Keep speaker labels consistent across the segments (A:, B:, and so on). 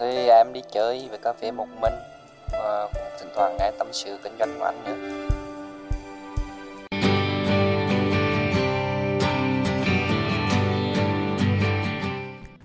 A: Thì à, em đi chơi về cà phê một mình và cũng thỉnh thoảng nghe tâm sự kinh doanh của anh nữa.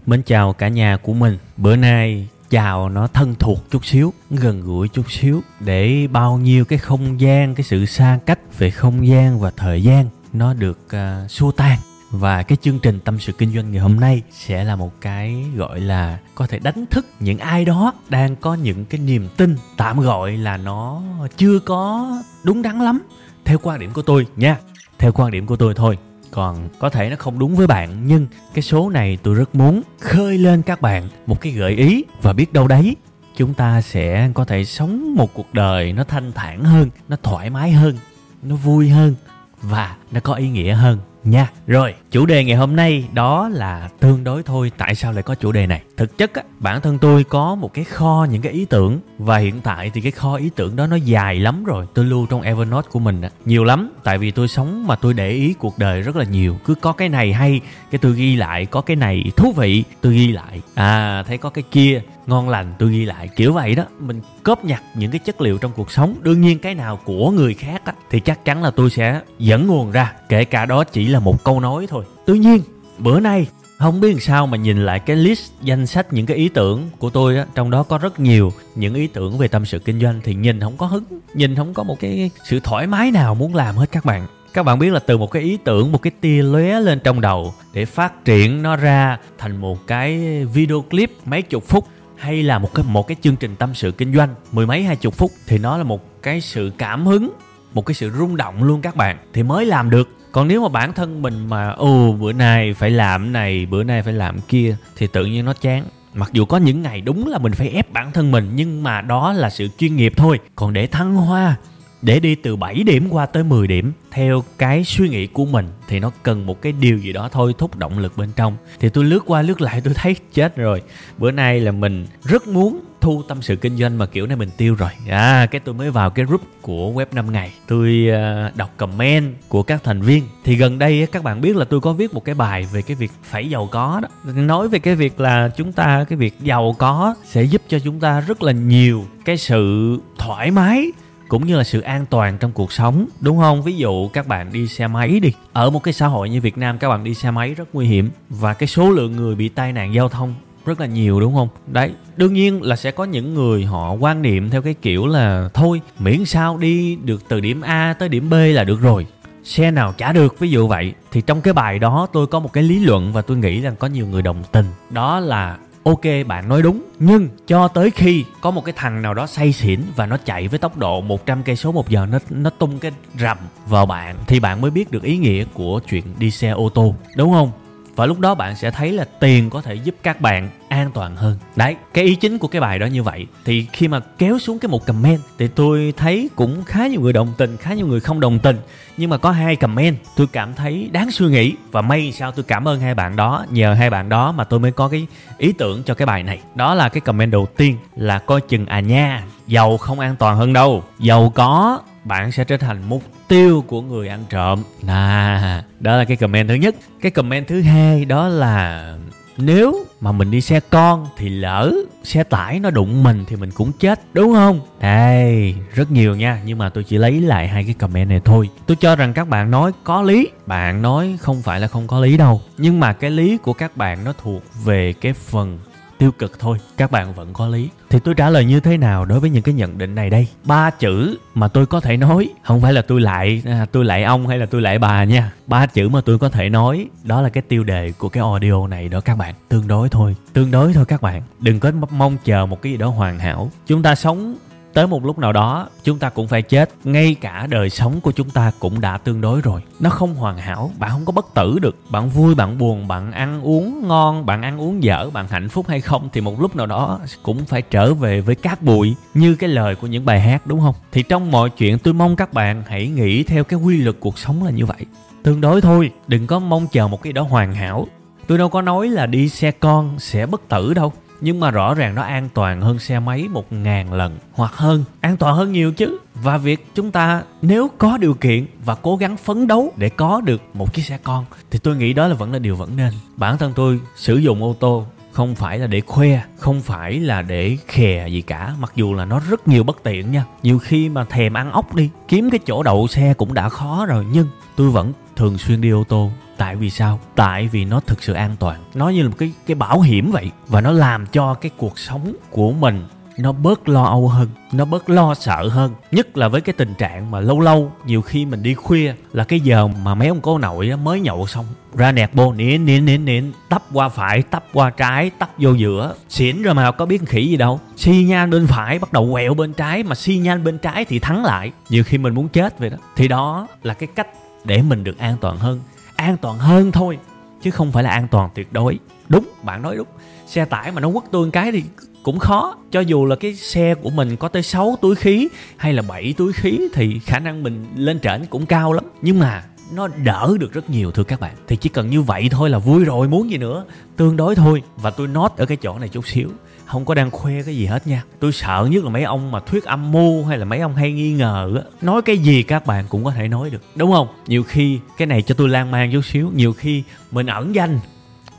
B: Mến chào cả nhà của mình. Bữa nay chào nó thân thuộc chút xíu, gần gũi chút xíu để bao nhiêu cái không gian, cái sự xa cách về không gian và thời gian nó được uh, xua tan và cái chương trình tâm sự kinh doanh ngày hôm nay sẽ là một cái gọi là có thể đánh thức những ai đó đang có những cái niềm tin tạm gọi là nó chưa có đúng đắn lắm, theo quan điểm của tôi nha. Theo quan điểm của tôi thôi. Còn có thể nó không đúng với bạn, nhưng cái số này tôi rất muốn khơi lên các bạn một cái gợi ý. Và biết đâu đấy, chúng ta sẽ có thể sống một cuộc đời nó thanh thản hơn, nó thoải mái hơn, nó vui hơn và nó có ý nghĩa hơn nha. Rồi, chủ đề ngày hôm nay đó là tương đối thôi. Tại sao lại có chủ đề này? Thực chất á, bản thân tôi có một cái kho những cái ý tưởng và hiện tại thì cái kho ý tưởng đó nó dài lắm rồi. Tôi lưu trong Evernote của mình á, nhiều lắm. Tại vì tôi sống mà tôi để ý cuộc đời rất là nhiều. Cứ có cái này hay, cái tôi ghi lại. Có cái này thú vị, tôi ghi lại. À, thấy có cái kia ngon lành tôi ghi lại. Kiểu vậy đó mình cóp nhặt những cái chất liệu trong cuộc sống. Đương nhiên cái nào của người khác á, thì chắc chắn là tôi sẽ dẫn nguồn ra. Kể cả đó chỉ là một câu nói thôi. Tuy nhiên bữa nay không biết sao mà nhìn lại cái list danh sách những cái ý tưởng của tôi á. Trong đó có rất nhiều những ý tưởng về tâm sự kinh doanh thì nhìn không có hứng nhìn không có một cái sự thoải mái nào muốn làm hết các bạn. Các bạn biết là từ một cái ý tưởng một cái tia lóe lên trong đầu để phát triển nó ra thành một cái video clip mấy chục phút hay là một cái một cái chương trình tâm sự kinh doanh, mười mấy, hai chục phút, thì nó là một cái sự cảm hứng, một cái sự rung động luôn các bạn, thì mới làm được. Còn nếu mà bản thân mình mà, ồ, bữa nay phải làm này, bữa nay phải làm kia thì tự nhiên nó chán. Mặc dù có những ngày đúng là mình phải ép bản thân mình, nhưng mà đó là sự chuyên nghiệp thôi. Còn để thăng hoa để đi từ 7 điểm qua tới 10 điểm theo cái suy nghĩ của mình thì nó cần một cái điều gì đó thôi thúc động lực bên trong. Thì tôi lướt qua lướt lại tôi thấy chết rồi. Bữa nay là mình rất muốn thu tâm sự kinh doanh mà kiểu này mình tiêu rồi. À cái tôi mới vào cái group của web 5 ngày. Tôi uh, đọc comment của các thành viên. Thì gần đây các bạn biết là tôi có viết một cái bài về cái việc phải giàu có đó. Nói về cái việc là chúng ta cái việc giàu có sẽ giúp cho chúng ta rất là nhiều cái sự thoải mái cũng như là sự an toàn trong cuộc sống, đúng không? Ví dụ các bạn đi xe máy đi, ở một cái xã hội như việt nam các bạn đi xe máy rất nguy hiểm và cái số lượng người bị tai nạn giao thông rất là nhiều, đúng không? Đấy, đương nhiên là sẽ có những người họ quan niệm theo cái kiểu là thôi, miễn sao đi được từ điểm a tới điểm b là được rồi, xe nào trả được? Ví dụ vậy. Thì trong cái bài đó tôi có một cái lý luận và tôi nghĩ rằng có nhiều người đồng tình. Đó là ok, bạn nói đúng, nhưng cho tới khi có một cái thằng nào đó say xỉn và nó chạy với tốc độ 100 cây số một giờ, nó nó tung cái rầm vào bạn, thì bạn mới biết được ý nghĩa của chuyện đi xe ô tô, đúng không? Và lúc đó bạn sẽ thấy là tiền có thể giúp các bạn an toàn hơn. Đấy, cái ý chính của cái bài đó như vậy. Thì khi mà kéo xuống cái một comment thì tôi thấy cũng khá nhiều người đồng tình, khá nhiều người không đồng tình. Nhưng mà có hai comment tôi cảm thấy đáng suy nghĩ và may sao tôi cảm ơn hai bạn đó, nhờ hai bạn đó mà tôi mới có cái ý tưởng cho cái bài này. Đó là cái comment đầu tiên là coi chừng à nha, giàu không an toàn hơn đâu. Giàu có bạn sẽ trở thành mục tiêu của người ăn trộm. À đó là cái comment thứ nhất. Cái comment thứ hai đó là, nếu mà mình đi xe con thì lỡ xe tải nó đụng mình thì mình cũng chết, đúng không? Đây, rất nhiều nha, nhưng mà tôi chỉ lấy lại hai cái comment này thôi. Tôi cho rằng các bạn nói có lý. Bạn nói không phải là không có lý đâu. Nhưng mà cái lý của các bạn nó thuộc về cái phần tiêu cực thôi các bạn vẫn có lý. Thì tôi trả lời như thế nào đối với những cái nhận định này đây? Ba chữ mà tôi có thể nói không phải là tôi lại à, tôi lại ông hay là tôi lại bà nha. Ba chữ mà tôi có thể nói đó là cái tiêu đề của cái audio này đó các bạn. Tương đối thôi tương đối thôi các bạn. Đừng có mong chờ một cái gì đó hoàn hảo. Chúng ta sống tới một lúc nào đó, chúng ta cũng phải chết. Ngay cả đời sống của chúng ta cũng đã tương đối rồi. Nó không hoàn hảo, bạn không có bất tử được. Bạn vui, bạn buồn, bạn ăn uống ngon, bạn ăn uống dở, bạn hạnh phúc hay không thì một lúc nào đó cũng phải trở về với cát bụi, như cái lời của những bài hát, đúng không? Thì trong mọi chuyện, tôi mong các bạn hãy nghĩ theo cái quy luật cuộc sống là như vậy. Tương đối thôi, đừng có mong chờ một cái đó hoàn hảo. Tôi đâu có nói là đi xe con sẽ bất tử đâu nhưng mà rõ ràng nó an toàn hơn xe máy một ngàn lần hoặc hơn. An toàn hơn nhiều chứ. Và việc chúng ta nếu có điều kiện và cố gắng phấn đấu để có được một chiếc xe con, thì tôi nghĩ đó là vẫn là điều vẫn nên. Bản thân tôi sử dụng ô tô không phải là để khoe, không phải là để khè gì cả, mặc dù là nó rất nhiều bất tiện nha. Nhiều khi mà thèm ăn ốc đi, kiếm cái chỗ đậu xe cũng đã khó rồi, nhưng tôi vẫn thường xuyên đi ô tô tại vì sao? Tại vì nó thực sự an toàn. Nó như là một cái cái bảo hiểm vậy. Và nó làm cho cái cuộc sống của mình nó bớt lo âu hơn, nó bớt lo sợ hơn. Nhất là với cái tình trạng mà lâu lâu, nhiều khi mình đi khuya là cái giờ mà mấy ông cô nội mới nhậu xong, ra nẹt bô nịn nịn nịn nịn tấp qua phải tấp qua trái tấp vô giữa. Xỉn rồi mà có biết khỉ gì đâu. Xi nhan bên phải bắt đầu quẹo bên trái, mà xi nhan bên trái thì thắng lại. Nhiều khi mình muốn chết vậy đó. Thì đó là cái cách để mình được an toàn hơn an toàn hơn thôi, chứ không phải là an toàn tuyệt đối. Đúng, bạn nói đúng. Xe tải mà nó quất tôi cái thì cũng khó, cho dù là cái xe của mình có tới 6 túi khí hay là 7 túi khí thì khả năng mình lên trển cũng cao lắm. Nhưng mà nó đỡ được rất nhiều, thưa các bạn. Thì chỉ cần như vậy thôi là vui rồi, muốn gì nữa. Tương đối thôi. Và tôi nốt ở cái chỗ này chút xíu không có đang khoe cái gì hết nha. Tôi sợ nhất là mấy ông mà thuyết âm mưu hay là mấy ông hay nghi ngờ á. Nói cái gì các bạn cũng có thể nói được, đúng không? Nhiều khi cái này cho tôi lan man chút xíu. Nhiều khi mình ẩn danh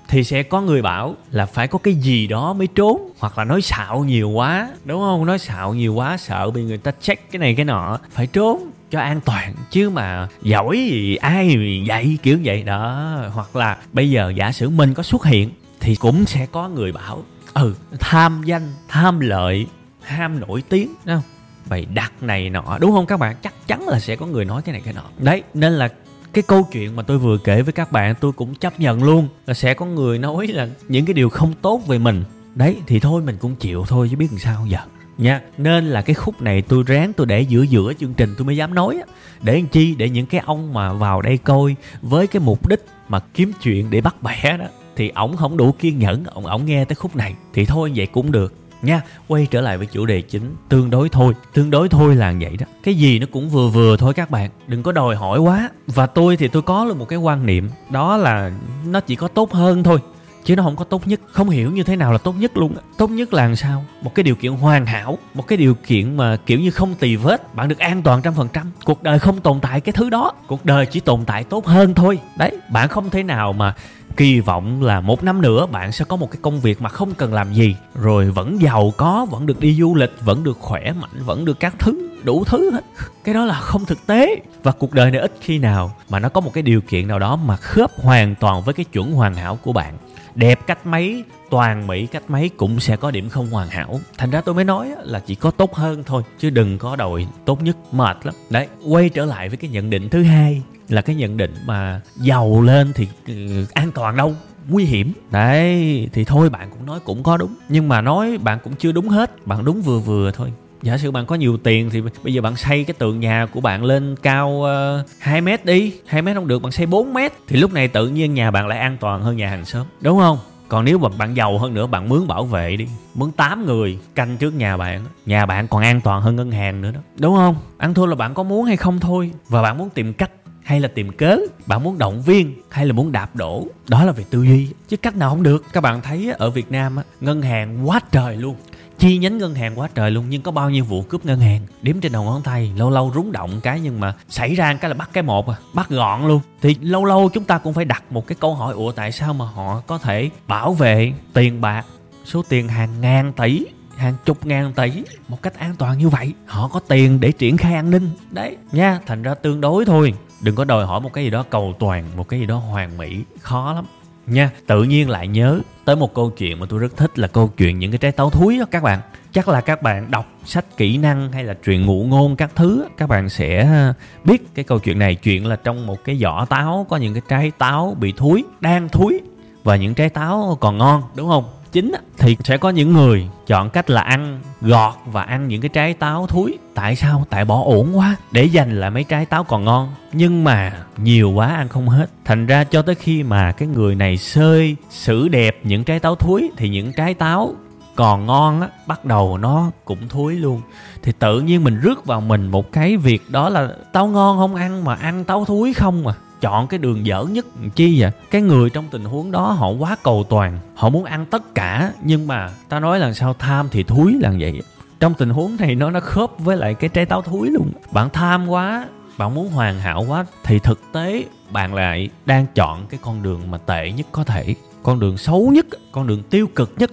B: thì sẽ có người bảo là phải có cái gì đó mới trốn, hoặc là nói xạo nhiều quá, đúng không? Nói xạo nhiều quá, sợ bị người ta check cái này cái nọ. Phải trốn cho an toàn, chứ mà giỏi gì, ai vậy kiểu vậy đó. Hoặc là bây giờ giả sử mình có xuất hiện thì cũng sẽ có người bảo ừ tham danh, tham lợi ham nổi tiếng, đúng không? Bày đặt này nọ, đúng không các bạn? Chắc chắn là sẽ có người nói cái này cái nọ. Đấy, nên là cái câu chuyện mà tôi vừa kể với các bạn, tôi cũng chấp nhận luôn là sẽ có người nói là những cái điều không tốt về mình. Đấy, thì thôi, mình cũng chịu thôi, chứ biết làm sao giờ. Nha, nên là cái khúc này tôi ráng tôi để giữa giữa chương trình tôi mới dám nói để làm chi? Để những cái ông mà vào đây coi với cái mục đích mà kiếm chuyện để bắt bẻ đó thì ổng không đủ kiên nhẫn, ổng ổng nghe tới khúc này. Thì thôi, vậy cũng được. Nha, quay trở lại với chủ đề chính, tương đối thôi. Tương đối thôi là vậy đó. Cái gì nó cũng vừa vừa thôi các bạn. Đừng có đòi hỏi quá. Và tôi thì tôi có được một cái quan niệm. Đó là nó chỉ có tốt hơn thôi chứ nó không có tốt nhất, không hiểu như thế nào là tốt nhất luôn tốt nhất là làm sao? Một cái điều kiện hoàn hảo, một cái điều kiện mà kiểu như không tì vết, bạn được an toàn trăm phần trăm. Cuộc đời không tồn tại cái thứ đó, cuộc đời chỉ tồn tại tốt hơn thôi. Đấy, bạn không thể nào mà kỳ vọng là một năm nữa bạn sẽ có một cái công việc mà không cần làm gì. Rồi vẫn giàu có, vẫn được đi du lịch, vẫn được khỏe mạnh, vẫn được các thứ, đủ thứ hết. Cái đó là không thực tế. Và cuộc đời này ít khi nào mà nó có một cái điều kiện nào đó mà khớp hoàn toàn với cái chuẩn hoàn hảo của bạn đẹp cách mấy, toàn mỹ cách mấy cũng sẽ có điểm không hoàn hảo. Thành ra tôi mới nói là chỉ có tốt hơn thôi, chứ đừng có đòi tốt nhất, mệt lắm. Đấy, quay trở lại với cái nhận định thứ hai, là cái nhận định mà giàu lên thì ừ, an toàn đâu, nguy hiểm. Đấy, thì thôi, bạn cũng nói cũng có đúng, nhưng mà nói bạn cũng chưa đúng hết, bạn đúng vừa vừa thôi giả sử bạn có nhiều tiền thì bây giờ bạn xây cái tường nhà của bạn lên cao ờ, uh, 2 mét đi. 2 mét không được bạn xây 4 mét. Thì lúc này tự nhiên nhà bạn lại an toàn hơn nhà hàng xóm. Đúng không? Còn nếu mà bạn giàu hơn nữa bạn mướn bảo vệ đi. Mướn 8 người canh trước nhà bạn nhà bạn còn an toàn hơn ngân hàng nữa đó. Đúng không? Ăn thua là bạn có muốn hay không thôi. Và bạn muốn tìm cách hay là tìm cớ? Bạn muốn động viên hay là muốn đạp đổ? Đó là về tư duy. Chứ cách nào không được. Các bạn thấy ở việt nam ngân hàng quá trời luôn chi nhánh ngân hàng quá trời luôn, nhưng có bao nhiêu vụ cướp ngân hàng? Đếm trên đầu ngón tay, lâu lâu rúng động cái nhưng mà xảy ra cái là bắt cái một à bắt gọn luôn. Thì lâu lâu chúng ta cũng phải đặt một cái câu hỏi, ủa, tại sao mà họ có thể bảo vệ tiền bạc, số tiền hàng ngàn tỷ, hàng chục ngàn tỷ một cách an toàn như vậy? Họ có tiền để triển khai an ninh. Đấy, nha, thành ra tương đối thôi. Đừng có đòi hỏi một cái gì đó cầu toàn, một cái gì đó hoàn mỹ, khó lắm nha, tự nhiên lại nhớ tới một câu chuyện mà tôi rất thích là câu chuyện những cái trái táo thúi đó các bạn. Chắc là các bạn đọc sách kỹ năng hay là truyện ngụ ngôn các thứ các bạn sẽ à, biết cái câu chuyện này. Chuyện là trong một cái vỏ táo có những cái trái táo bị thúi, đang thúi và những trái táo còn ngon, đúng không? Chính thì sẽ có những người chọn cách là ăn gọt và ăn những cái trái táo thúi. Tại sao? Tại bỏ ổn quá. Để dành lại mấy trái táo còn ngon. Nhưng mà nhiều quá ăn không hết. Thành ra cho tới khi mà cái người này sơi xử đẹp những trái táo thúi, thì những trái táo còn ngon á, bắt đầu nó cũng thối luôn. Thì tự nhiên mình rước vào mình một cái việc đó là táo ngon không ăn mà ăn táo thúi không à? Chọn cái đường dở nhất chi vậy? Cái người trong tình huống đó họ quá cầu toàn, họ muốn ăn tất cả, nhưng mà ta nói là sao tham thì thúi là vậy. Trong tình huống này nó nó khớp với lại cái trái táo thúi luôn. Bạn tham quá, bạn muốn hoàn hảo quá, thì thực tế bạn lại đang chọn cái con đường mà tệ nhất có thể, con đường xấu nhất, con đường tiêu cực nhất.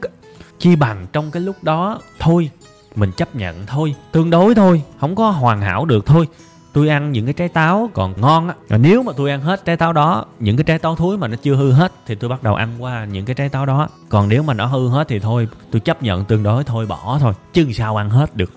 B: Chi bằng trong cái lúc đó, thôi, mình chấp nhận thôi, tương đối thôi, không có hoàn hảo được thôi tôi ăn những cái trái táo còn ngon á. Và nếu mà tôi ăn hết trái táo đó, những cái trái táo thúi mà nó chưa hư hết, thì tôi bắt đầu ăn qua những cái trái táo đó. Còn nếu mà nó hư hết thì thôi, tôi chấp nhận tương đối, thôi bỏ thôi. Chứ sao ăn hết được?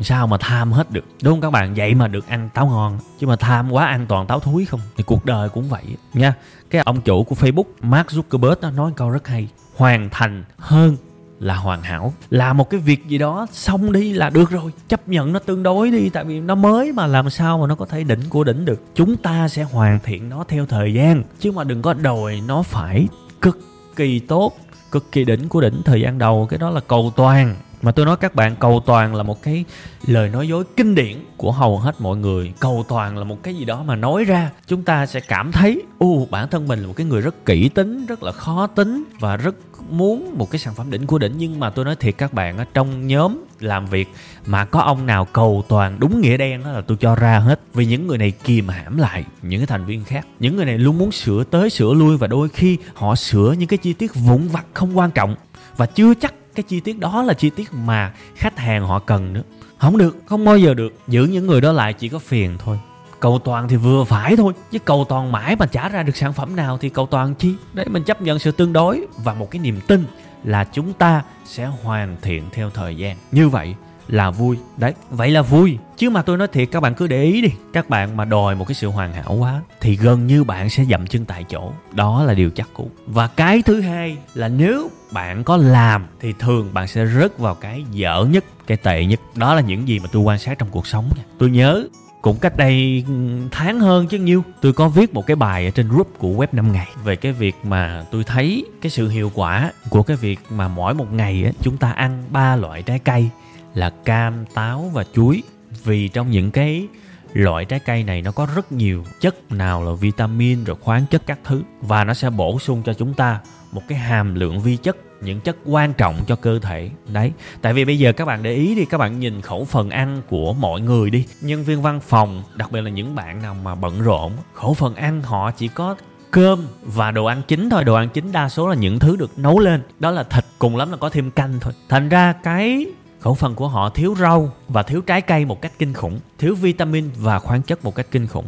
B: Sao mà tham hết được? Đúng không các bạn? Vậy mà được ăn táo ngon. Chứ mà tham quá ăn toàn táo thúi không? Thì cuộc đời cũng vậy nha, cái ông chủ của facebook, mark zuckerberg, nó nói câu rất hay. Hoàn thành hơn là hoàn hảo. Làm một cái việc gì đó xong đi là được rồi. Chấp nhận nó tương đối đi, tại vì nó mới mà làm sao mà nó có thể đỉnh của đỉnh được. Chúng ta sẽ hoàn thiện nó theo thời gian, chứ mà đừng có đòi nó phải cực kỳ tốt, cực kỳ đỉnh của đỉnh thời gian đầu. Cái đó là cầu toàn. Mà tôi nói các bạn, cầu toàn là một cái lời nói dối kinh điển của hầu hết mọi người. Cầu toàn là một cái gì đó mà nói ra, chúng ta sẽ cảm thấy u bản thân mình là một cái người rất kỹ tính, rất là khó tính và rất muốn một cái sản phẩm đỉnh của đỉnh, nhưng mà tôi nói thiệt các bạn ở trong nhóm làm việc mà có ông nào cầu toàn đúng nghĩa đen đó là tôi cho ra hết. Vì những người này kìm hãm lại những cái thành viên khác. Những người này luôn muốn sửa tới sửa lui và đôi khi họ sửa những cái chi tiết vụn vặt không quan trọng. Và chưa chắc cái chi tiết đó là chi tiết mà khách hàng họ cần nữa. Không được, không bao giờ được. Giữ những người đó lại chỉ có phiền thôi cầu toàn thì vừa phải thôi, chứ cầu toàn mãi mà trả ra được sản phẩm nào thì cầu toàn chi? Đấy, mình chấp nhận sự tương đối và một cái niềm tin là chúng ta sẽ hoàn thiện theo thời gian. Như vậy là vui. Đấy, vậy là vui. Chứ mà tôi nói thiệt, các bạn cứ để ý đi. Các bạn mà đòi một cái sự hoàn hảo quá, thì gần như bạn sẽ dậm chân tại chỗ. Đó là điều chắc cũ. Và cái thứ hai là nếu bạn có làm, thì thường bạn sẽ rớt vào cái dở nhất, cái tệ nhất. Đó là những gì mà tôi quan sát trong cuộc sống nha. Tôi nhớ cũng cách đây ừ, tháng hơn chứ nhiêu. Tôi có viết một cái bài ở trên group của web 5 ngày về cái việc mà tôi thấy cái sự hiệu quả của cái việc mà mỗi một ngày chúng ta ăn ba loại trái cây là cam, táo và chuối. Vì trong những cái loại trái cây này nó có rất nhiều chất nào là vitamin rồi khoáng chất các thứ. Và nó sẽ bổ sung cho chúng ta một cái hàm lượng vi chất những chất quan trọng cho cơ thể. Đấy, tại vì bây giờ các bạn để ý đi, các bạn nhìn khẩu phần ăn của mọi người đi. Nhân viên văn phòng, đặc biệt là những bạn nào mà bận rộn, khẩu phần ăn họ chỉ có cơm và đồ ăn chính thôi. Đồ ăn chính đa số là những thứ được nấu lên. Đó là thịt, cùng lắm là có thêm canh thôi. Thành ra cái khẩu phần của họ thiếu rau và thiếu trái cây một cách kinh khủng, thiếu vitamin và khoáng chất một cách kinh khủng.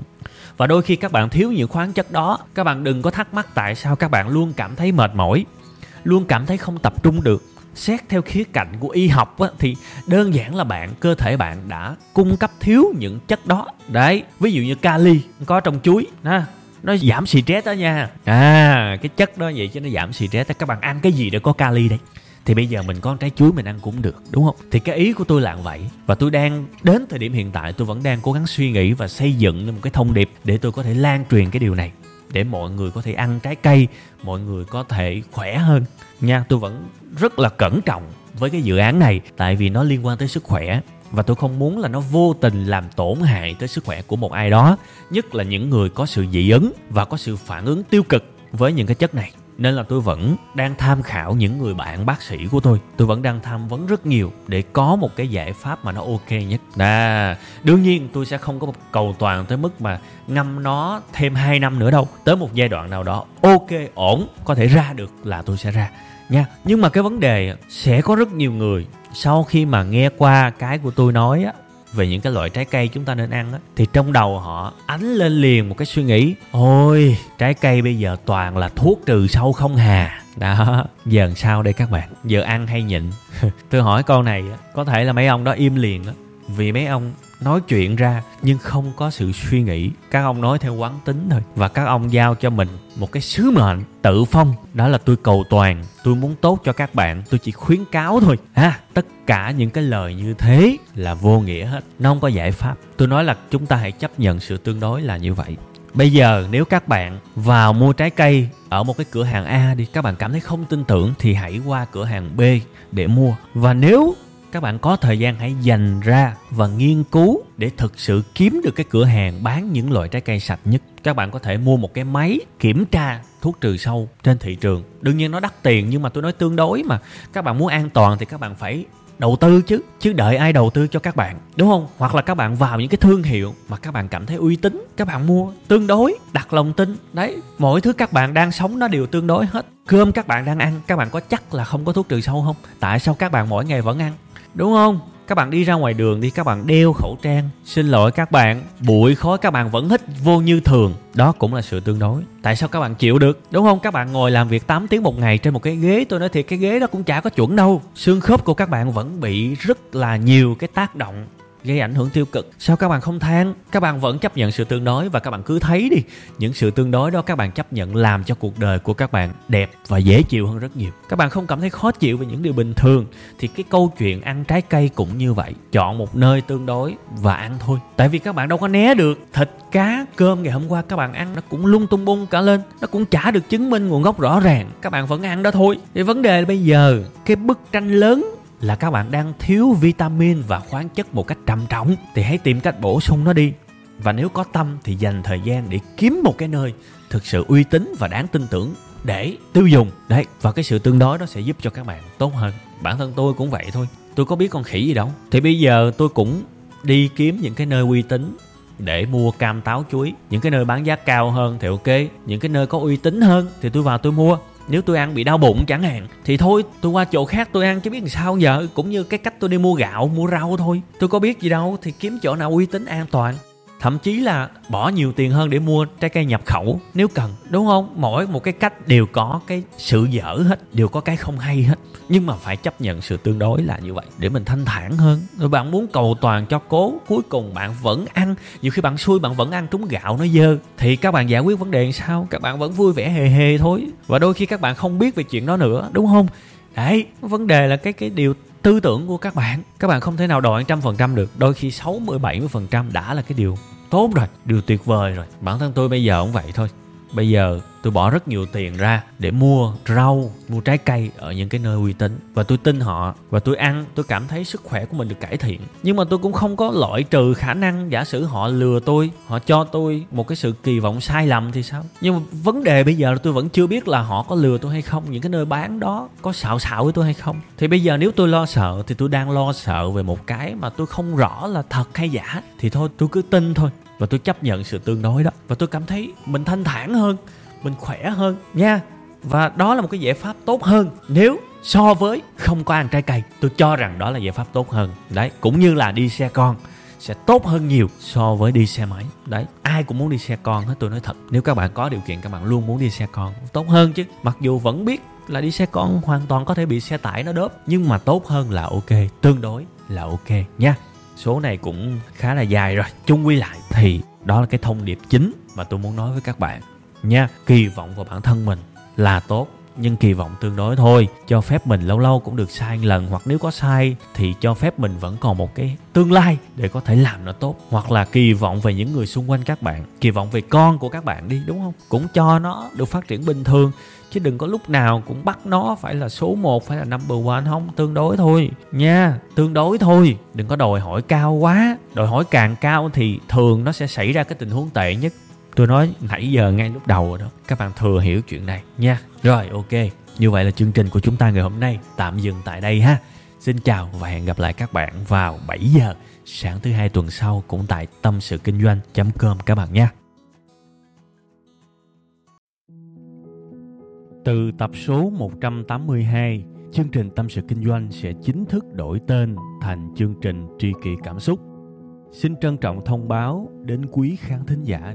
B: Và đôi khi các bạn thiếu những khoáng chất đó, các bạn đừng có thắc mắc tại sao các bạn luôn cảm thấy mệt mỏi luôn cảm thấy không tập trung được. Xét theo khía cạnh của y học á, thì đơn giản là bạn cơ thể bạn đã cung cấp thiếu những chất đó. Đấy ví dụ như kali có trong chuối ha nó giảm stress đó nha. À cái chất đó vậy chứ nó giảm stress các bạn ăn cái gì để có kali đấy? Thì bây giờ mình có trái chuối mình ăn cũng được đúng không? Thì cái ý của tôi là vậy. Và tôi đang đến thời điểm hiện tại tôi vẫn đang cố gắng suy nghĩ và xây dựng một cái thông điệp để tôi có thể lan truyền cái điều này để mọi người có thể ăn trái cây, mọi người có thể khỏe hơn nha. Tôi vẫn rất là cẩn trọng với cái dự án này, tại vì nó liên quan tới sức khỏe và tôi không muốn là nó vô tình làm tổn hại tới sức khỏe của một ai đó, nhất là những người có sự dị ứng và có sự phản ứng tiêu cực với những cái chất này nên là tôi vẫn đang tham khảo những người bạn bác sĩ của tôi. Tôi vẫn đang tham vấn rất nhiều để có một cái giải pháp mà nó ok nhất. À đương nhiên tôi sẽ không có một cầu toàn tới mức mà ngâm nó thêm 2 năm nữa đâu. Tới một giai đoạn nào đó, ok, ổn, có thể ra được là tôi sẽ ra. Nha, nhưng mà cái vấn đề sẽ có rất nhiều người sau khi mà nghe qua cái của tôi nói á về những cái loại trái cây chúng ta nên ăn á, thì trong đầu họ ánh lên liền một cái suy nghĩ, ôi, trái cây bây giờ toàn là thuốc trừ sâu không hà. Đó, giờ sao đây các bạn? Giờ ăn hay nhịn? Tôi hỏi câu này có thể là mấy ông đó im liền á, vì mấy ông nói chuyện ra nhưng không có sự suy nghĩ. Các ông nói theo quán tính thôi. Và các ông giao cho mình một cái sứ mệnh tự phong. Đó là tôi cầu toàn tôi muốn tốt cho các bạn. Tôi chỉ khuyến cáo thôi. Ha tất cả những cái lời như thế là vô nghĩa hết. Nó không có giải pháp. Tôi nói là chúng ta hãy chấp nhận sự tương đối là như vậy. Bây giờ nếu các bạn vào mua trái cây ở một cái cửa hàng A đi, các bạn cảm thấy không tin tưởng thì hãy qua cửa hàng B để mua. Và nếu các bạn có thời gian hãy dành ra và nghiên cứu để thực sự kiếm được cái cửa hàng bán những loại trái cây sạch nhất. Các bạn có thể mua một cái máy kiểm tra thuốc trừ sâu trên thị trường. Đương nhiên nó đắt tiền nhưng mà tôi nói tương đối mà. Các bạn muốn an toàn thì các bạn phải đầu tư chứ chứ đợi ai đầu tư cho các bạn, đúng không? Hoặc là các bạn vào những cái thương hiệu mà các bạn cảm thấy uy tín, các bạn mua tương đối, đặt lòng tin. Đấy, mọi thứ các bạn đang sống nó đều tương đối hết. Cơm các bạn đang ăn, các bạn có chắc là không có thuốc trừ sâu không? Tại sao các bạn mỗi ngày vẫn ăn? Đúng không? Các bạn đi ra ngoài đường đi, các bạn đeo khẩu trang. Xin lỗi các bạn, bụi khói các bạn vẫn hít vô như thường. Đó cũng là sự tương đối. Tại sao các bạn chịu được? Đúng không? Các bạn ngồi làm việc 8 tiếng một ngày trên một cái ghế. Tôi nói thiệt, cái ghế đó cũng chả có chuẩn đâu. Xương khớp của các bạn vẫn bị rất là nhiều cái tác động gây ảnh hưởng tiêu cực. Sao các bạn không than? Các bạn vẫn chấp nhận sự tương đối và các bạn cứ thấy đi. Những sự tương đối đó các bạn chấp nhận làm cho cuộc đời của các bạn đẹp và dễ chịu hơn rất nhiều. Các bạn không cảm thấy khó chịu về những điều bình thường. Thì cái câu chuyện ăn trái cây cũng như vậy. Chọn một nơi tương đối và ăn thôi. Tại vì các bạn đâu có né được. Thịt, cá, cơm ngày hôm qua các bạn ăn nó cũng lung tung bung cả lên. Nó cũng chả được chứng minh nguồn gốc rõ ràng. Các bạn vẫn ăn đó thôi. Thì vấn đề là bây giờ, cái bức tranh lớn là các bạn đang thiếu vitamin và khoáng chất một cách trầm trọng thì hãy tìm cách bổ sung nó đi. Và nếu có tâm thì dành thời gian để kiếm một cái nơi thực sự uy tín và đáng tin tưởng để tiêu dùng. Đấy, và cái sự tương đối đó sẽ giúp cho các bạn tốt hơn. Bản thân tôi cũng vậy thôi. Tôi có biết con khỉ gì đâu. Thì bây giờ tôi cũng đi kiếm những cái nơi uy tín để mua cam táo chuối. Những cái nơi bán giá cao hơn thì ok. Những cái nơi có uy tín hơn thì tôi vào tôi mua nếu tôi ăn bị đau bụng chẳng hạn, thì thôi, tôi qua chỗ khác tôi ăn chứ biết làm sao giờ. Cũng như cái cách tôi đi mua gạo, mua rau thôi. Tôi có biết gì đâu, thì kiếm chỗ nào uy tín an toàn thậm chí là bỏ nhiều tiền hơn để mua trái cây nhập khẩu, nếu cần, đúng không? Mỗi một cái cách đều có cái sự dở hết, đều có cái không hay hết. Nhưng mà phải chấp nhận sự tương đối là như vậy, để mình thanh thản hơn. Rồi bạn muốn cầu toàn cho cố, cuối cùng bạn vẫn ăn. Nhiều khi bạn xui, bạn vẫn ăn trúng gạo nó dơ. Thì các bạn giải quyết vấn đề sao? Các bạn vẫn vui vẻ hề hề thôi. Và đôi khi các bạn không biết về chuyện đó nữa, đúng không? Đấy, vấn đề là cái cái điều tư tưởng của các bạn. Các bạn không thể nào đòi trăm phần trăm được. Đôi khi 60 70 phần trăm đã là cái điều tốt rồi điều tuyệt vời rồi. Bản thân tôi bây giờ cũng vậy thôi bây giờ tôi bỏ rất nhiều tiền ra để mua rau, mua trái cây ở những cái nơi uy tín. Và tôi tin họ, và tôi ăn, tôi cảm thấy sức khỏe của mình được cải thiện. Nhưng mà tôi cũng không có loại trừ khả năng giả sử họ lừa tôi, họ cho tôi một cái sự kỳ vọng sai lầm thì sao? Nhưng mà vấn đề bây giờ là tôi vẫn chưa biết là họ có lừa tôi hay không, những cái nơi bán đó có xạo xạo với tôi hay không. Thì bây giờ nếu tôi lo sợ thì tôi đang lo sợ về một cái mà tôi không rõ là thật hay giả, thì thôi tôi cứ tin thôi và tôi chấp nhận sự tương đối đó. Và tôi cảm thấy mình thanh thản hơn, mình khỏe hơn, nha. Và đó là một cái giải pháp tốt hơn. Nếu so với không có ăn trái cây, tôi cho rằng đó là giải pháp tốt hơn. Đấy, cũng như là đi xe con sẽ tốt hơn nhiều so với đi xe máy. Đấy, ai cũng muốn đi xe con hết, tôi nói thật. Nếu các bạn có điều kiện, các bạn luôn muốn đi xe con, tốt hơn chứ. Mặc dù vẫn biết là đi xe con hoàn toàn có thể bị xe tải nó đớp, nhưng mà tốt hơn là ok, tương đối là ok, nha số này cũng khá là dài rồi. Chung quy lại thì đó là cái thông điệp chính mà tôi muốn nói với các bạn nha. Kỳ vọng vào bản thân mình là tốt nhưng kỳ vọng tương đối thôi. Cho phép mình lâu lâu cũng được sai một lần, hoặc nếu có sai thì cho phép mình vẫn còn một cái tương lai để có thể làm nó tốt. Hoặc là kỳ vọng về những người xung quanh các bạn, kỳ vọng về con của các bạn đi, đúng không? Cũng cho nó được phát triển bình thường, chứ đừng có lúc nào cũng bắt nó phải là số 1 phải là number one, không, tương đối thôi. Nha, tương đối thôi, đừng có đòi hỏi cao quá. Đòi hỏi càng cao thì thường nó sẽ xảy ra cái tình huống tệ nhất tôi nói nãy giờ ngay lúc đầu rồi đó các bạn thừa hiểu chuyện này nha rồi ok như vậy là chương trình của chúng ta ngày hôm nay tạm dừng tại đây ha xin chào và hẹn gặp lại các bạn vào 7 giờ sáng thứ hai tuần sau cũng tại tâm sự kinh doanh com các bạn nhé Từ tập số 182, chương trình Tâm sự Kinh doanh sẽ chính thức đổi tên thành chương trình Tri kỷ Cảm xúc. Xin trân trọng thông báo đến quý khán thính giả.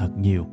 B: thật nhiều.